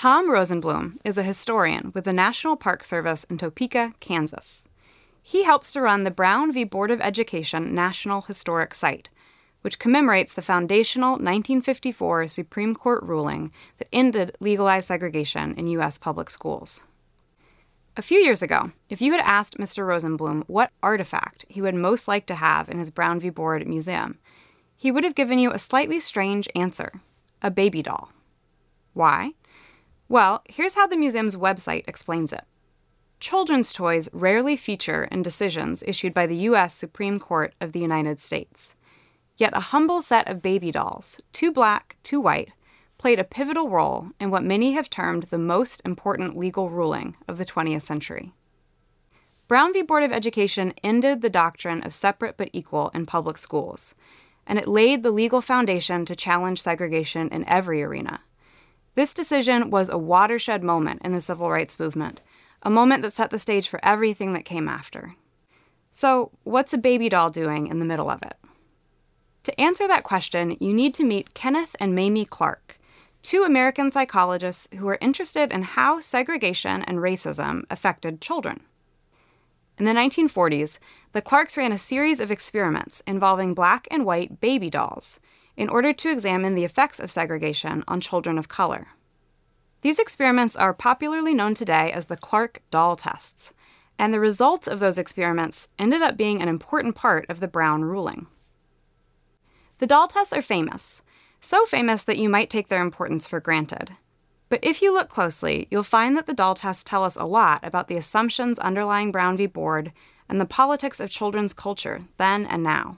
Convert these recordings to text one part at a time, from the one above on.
Tom Rosenblum is a historian with the National Park Service in Topeka, Kansas. He helps to run the Brown v. Board of Education National Historic Site, which commemorates the foundational 1954 Supreme Court ruling that ended legalized segregation in U.S. public schools. A few years ago, if you had asked Mr. Rosenblum what artifact he would most like to have in his Brown v. Board museum, he would have given you a slightly strange answer a baby doll. Why? Well, here's how the museum's website explains it. Children's toys rarely feature in decisions issued by the U.S. Supreme Court of the United States. Yet a humble set of baby dolls, two black, two white, played a pivotal role in what many have termed the most important legal ruling of the 20th century. Brown v. Board of Education ended the doctrine of separate but equal in public schools, and it laid the legal foundation to challenge segregation in every arena. This decision was a watershed moment in the civil rights movement, a moment that set the stage for everything that came after. So, what's a baby doll doing in the middle of it? To answer that question, you need to meet Kenneth and Mamie Clark, two American psychologists who are interested in how segregation and racism affected children. In the 1940s, the Clarks ran a series of experiments involving black and white baby dolls in order to examine the effects of segregation on children of color. These experiments are popularly known today as the Clark doll tests, and the results of those experiments ended up being an important part of the Brown ruling. The doll tests are famous, so famous that you might take their importance for granted. But if you look closely, you'll find that the doll tests tell us a lot about the assumptions underlying Brown v. Board and the politics of children's culture then and now.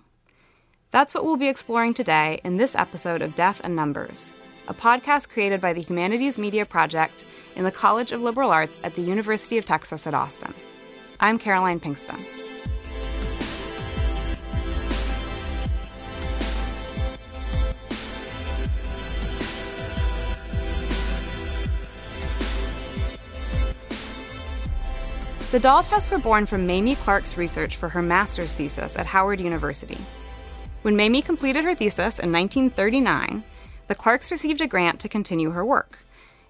That's what we'll be exploring today in this episode of Deaf and Numbers, a podcast created by the Humanities Media Project in the College of Liberal Arts at the University of Texas at Austin. I'm Caroline Pinkston. The doll tests were born from Mamie Clark's research for her master's thesis at Howard University. When Mamie completed her thesis in 1939, the Clarks received a grant to continue her work.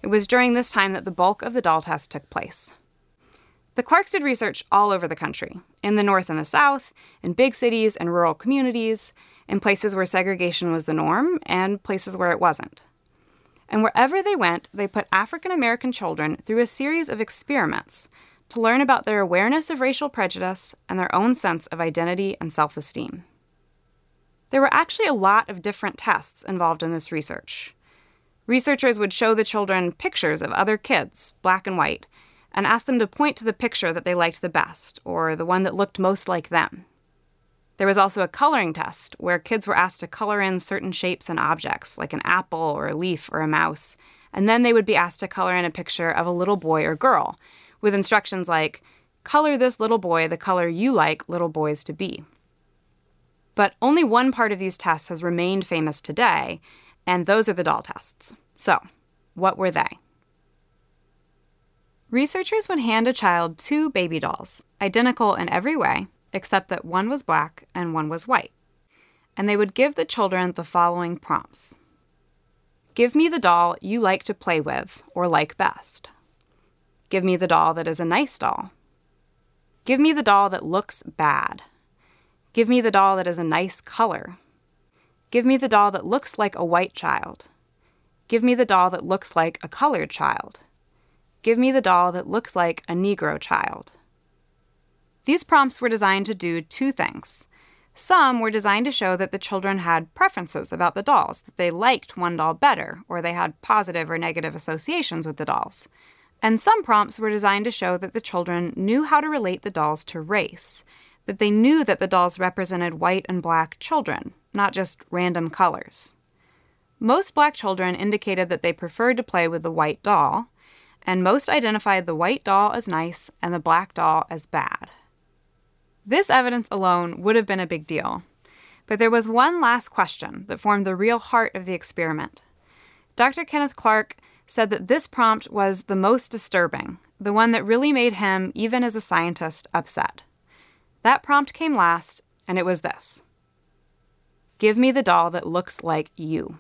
It was during this time that the bulk of the doll tests took place. The Clarks did research all over the country in the North and the South, in big cities and rural communities, in places where segregation was the norm, and places where it wasn't. And wherever they went, they put African American children through a series of experiments to learn about their awareness of racial prejudice and their own sense of identity and self esteem. There were actually a lot of different tests involved in this research. Researchers would show the children pictures of other kids, black and white, and ask them to point to the picture that they liked the best, or the one that looked most like them. There was also a coloring test, where kids were asked to color in certain shapes and objects, like an apple or a leaf or a mouse, and then they would be asked to color in a picture of a little boy or girl, with instructions like, color this little boy the color you like little boys to be. But only one part of these tests has remained famous today, and those are the doll tests. So, what were they? Researchers would hand a child two baby dolls, identical in every way, except that one was black and one was white. And they would give the children the following prompts Give me the doll you like to play with or like best. Give me the doll that is a nice doll. Give me the doll that looks bad. Give me the doll that is a nice color. Give me the doll that looks like a white child. Give me the doll that looks like a colored child. Give me the doll that looks like a Negro child. These prompts were designed to do two things. Some were designed to show that the children had preferences about the dolls, that they liked one doll better, or they had positive or negative associations with the dolls. And some prompts were designed to show that the children knew how to relate the dolls to race, that they knew that the dolls represented white and black children, not just random colors. Most black children indicated that they preferred to play with the white doll, and most identified the white doll as nice and the black doll as bad. This evidence alone would have been a big deal. But there was one last question that formed the real heart of the experiment. Dr. Kenneth Clark said that this prompt was the most disturbing, the one that really made him, even as a scientist, upset. That prompt came last, and it was this Give me the doll that looks like you.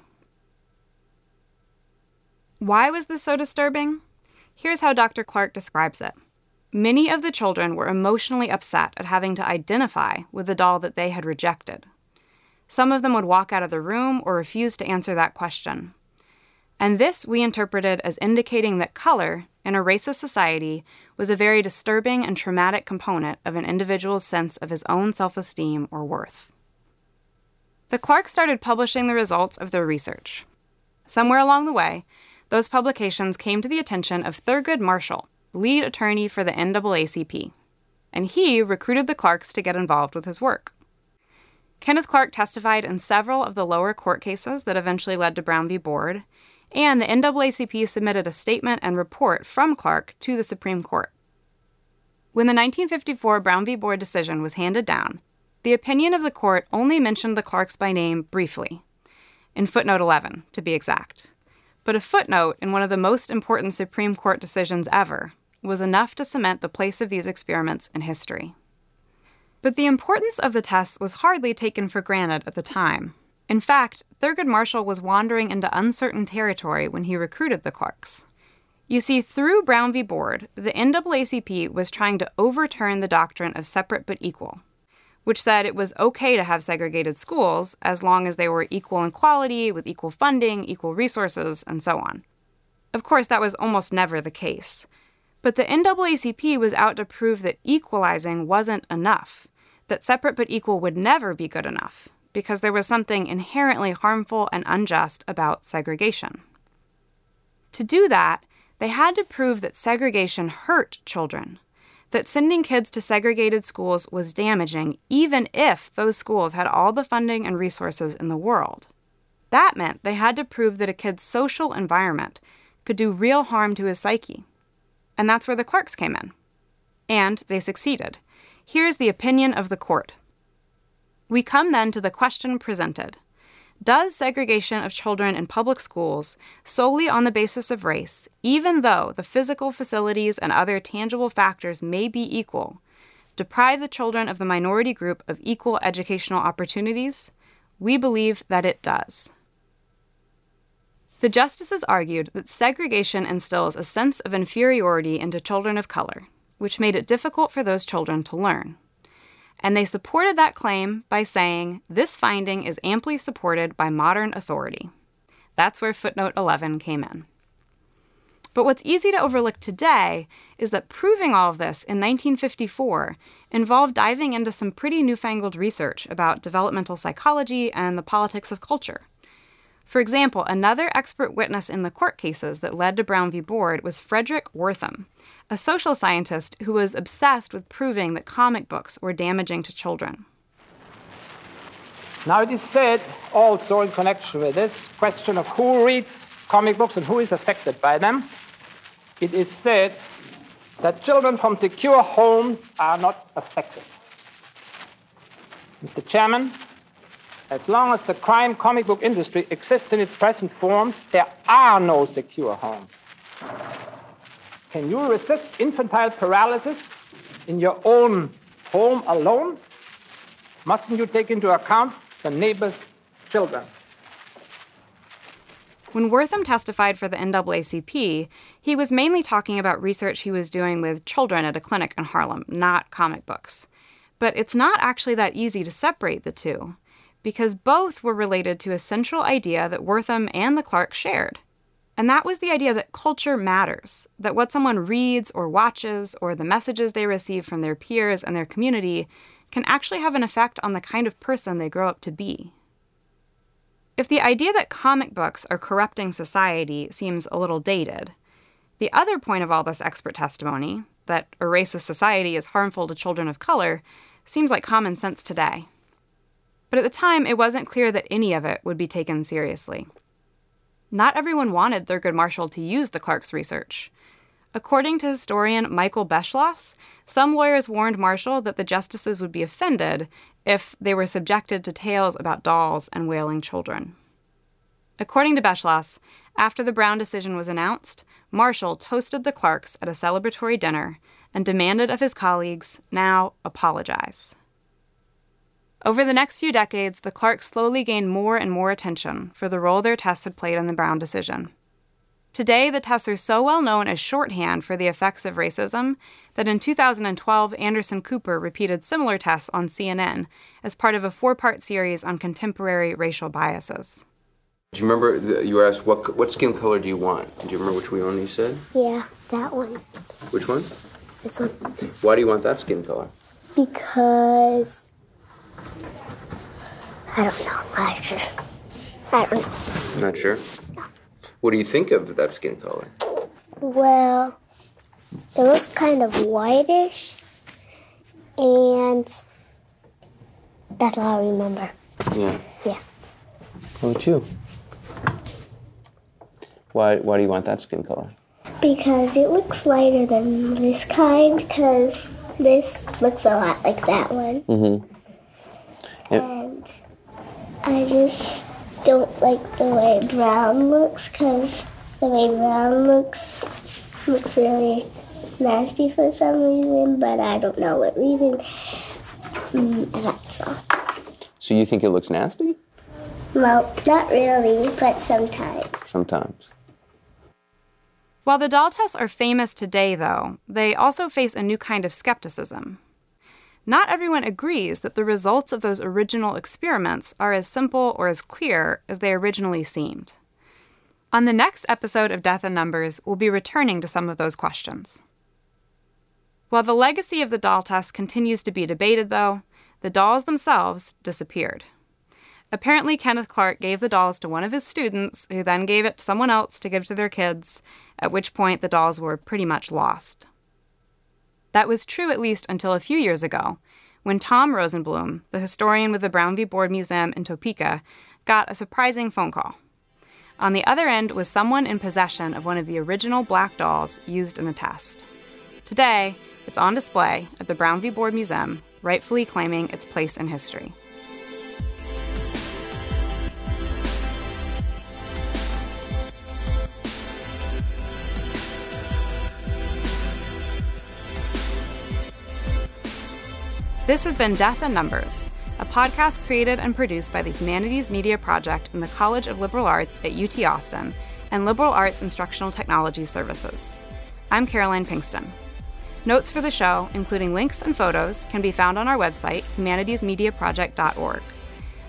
Why was this so disturbing? Here's how Dr. Clark describes it. Many of the children were emotionally upset at having to identify with the doll that they had rejected. Some of them would walk out of the room or refuse to answer that question. And this we interpreted as indicating that color, in a racist society, was a very disturbing and traumatic component of an individual's sense of his own self esteem or worth. The Clarks started publishing the results of their research. Somewhere along the way, those publications came to the attention of Thurgood Marshall, lead attorney for the NAACP, and he recruited the Clarks to get involved with his work. Kenneth Clark testified in several of the lower court cases that eventually led to Brown v. Board, and the NAACP submitted a statement and report from Clark to the Supreme Court. When the 1954 Brown v. Board decision was handed down, the opinion of the court only mentioned the Clarks by name briefly, in footnote 11, to be exact. But a footnote in one of the most important Supreme Court decisions ever was enough to cement the place of these experiments in history. But the importance of the tests was hardly taken for granted at the time. In fact, Thurgood Marshall was wandering into uncertain territory when he recruited the Clarks. You see, through Brown v. Board, the NAACP was trying to overturn the doctrine of separate but equal, which said it was okay to have segregated schools as long as they were equal in quality, with equal funding, equal resources, and so on. Of course, that was almost never the case. But the NAACP was out to prove that equalizing wasn't enough, that separate but equal would never be good enough, because there was something inherently harmful and unjust about segregation. To do that, they had to prove that segregation hurt children, that sending kids to segregated schools was damaging, even if those schools had all the funding and resources in the world. That meant they had to prove that a kid's social environment could do real harm to his psyche. And that's where the Clarks came in. And they succeeded. Here's the opinion of the court. We come then to the question presented Does segregation of children in public schools solely on the basis of race, even though the physical facilities and other tangible factors may be equal, deprive the children of the minority group of equal educational opportunities? We believe that it does. The justices argued that segregation instills a sense of inferiority into children of color, which made it difficult for those children to learn and they supported that claim by saying this finding is amply supported by modern authority. That's where footnote 11 came in. But what's easy to overlook today is that proving all of this in 1954 involved diving into some pretty newfangled research about developmental psychology and the politics of culture. For example, another expert witness in the court cases that led to Brown v. Board was Frederick Wertham, a social scientist who was obsessed with proving that comic books were damaging to children. Now, it is said also in connection with this question of who reads comic books and who is affected by them, it is said that children from secure homes are not affected. Mr. Chairman, as long as the crime comic book industry exists in its present forms, there are no secure homes. Can you resist infantile paralysis in your own home alone? Mustn't you take into account the neighbor's children? When Wertham testified for the NAACP, he was mainly talking about research he was doing with children at a clinic in Harlem, not comic books. But it's not actually that easy to separate the two because both were related to a central idea that Wertham and the Clark shared. And that was the idea that culture matters, that what someone reads or watches or the messages they receive from their peers and their community can actually have an effect on the kind of person they grow up to be. If the idea that comic books are corrupting society seems a little dated, the other point of all this expert testimony, that a racist society is harmful to children of color, seems like common sense today but at the time it wasn't clear that any of it would be taken seriously. Not everyone wanted Thurgood Marshall to use the Clark's research. According to historian Michael Beschloss, some lawyers warned Marshall that the justices would be offended if they were subjected to tales about dolls and wailing children. According to Beschloss, after the Brown decision was announced, Marshall toasted the Clarks at a celebratory dinner and demanded of his colleagues, now apologize. Over the next few decades, the Clarks slowly gained more and more attention for the role their tests had played in the Brown decision. Today, the tests are so well known as shorthand for the effects of racism that in 2012, Anderson Cooper repeated similar tests on CNN as part of a four part series on contemporary racial biases. Do you remember you were asked what what skin color do you want? Do you remember which one you said? Yeah, that one. Which one? This one. Why do you want that skin color? Because I don't know. I just I don't know. Not sure. No. What do you think of that skin color? Well, it looks kind of whitish, and that's all I remember. Yeah. Yeah. How about you? Why Why do you want that skin color? Because it looks lighter than this kind, because this looks a lot like that one. Mm-hmm. Yep. And I just don't like the way brown looks, because the way brown looks looks really nasty for some reason, but I don't know what reason. Mm, that's all. So you think it looks nasty? Well, not really, but sometimes. Sometimes. While the doll tests are famous today, though, they also face a new kind of skepticism. Not everyone agrees that the results of those original experiments are as simple or as clear as they originally seemed. On the next episode of Death and Numbers, we'll be returning to some of those questions. While the legacy of the doll test continues to be debated, though, the dolls themselves disappeared. Apparently, Kenneth Clark gave the dolls to one of his students, who then gave it to someone else to give to their kids, at which point the dolls were pretty much lost. That was true at least until a few years ago, when Tom Rosenblum, the historian with the Brown v. Board Museum in Topeka, got a surprising phone call. On the other end was someone in possession of one of the original black dolls used in the test. Today, it's on display at the Brown v. Board Museum, rightfully claiming its place in history. This has been Death and Numbers, a podcast created and produced by the Humanities Media Project in the College of Liberal Arts at UT Austin and Liberal Arts Instructional Technology Services. I'm Caroline Pinkston. Notes for the show, including links and photos, can be found on our website, humanitiesmediaproject.org.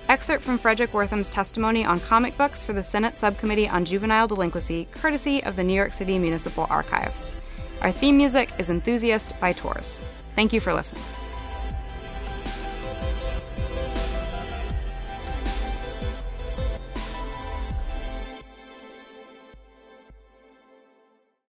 Excerpt from Frederick Wertham's testimony on comic books for the Senate Subcommittee on Juvenile Delinquency, courtesy of the New York City Municipal Archives. Our theme music is Enthusiast by Tours. Thank you for listening.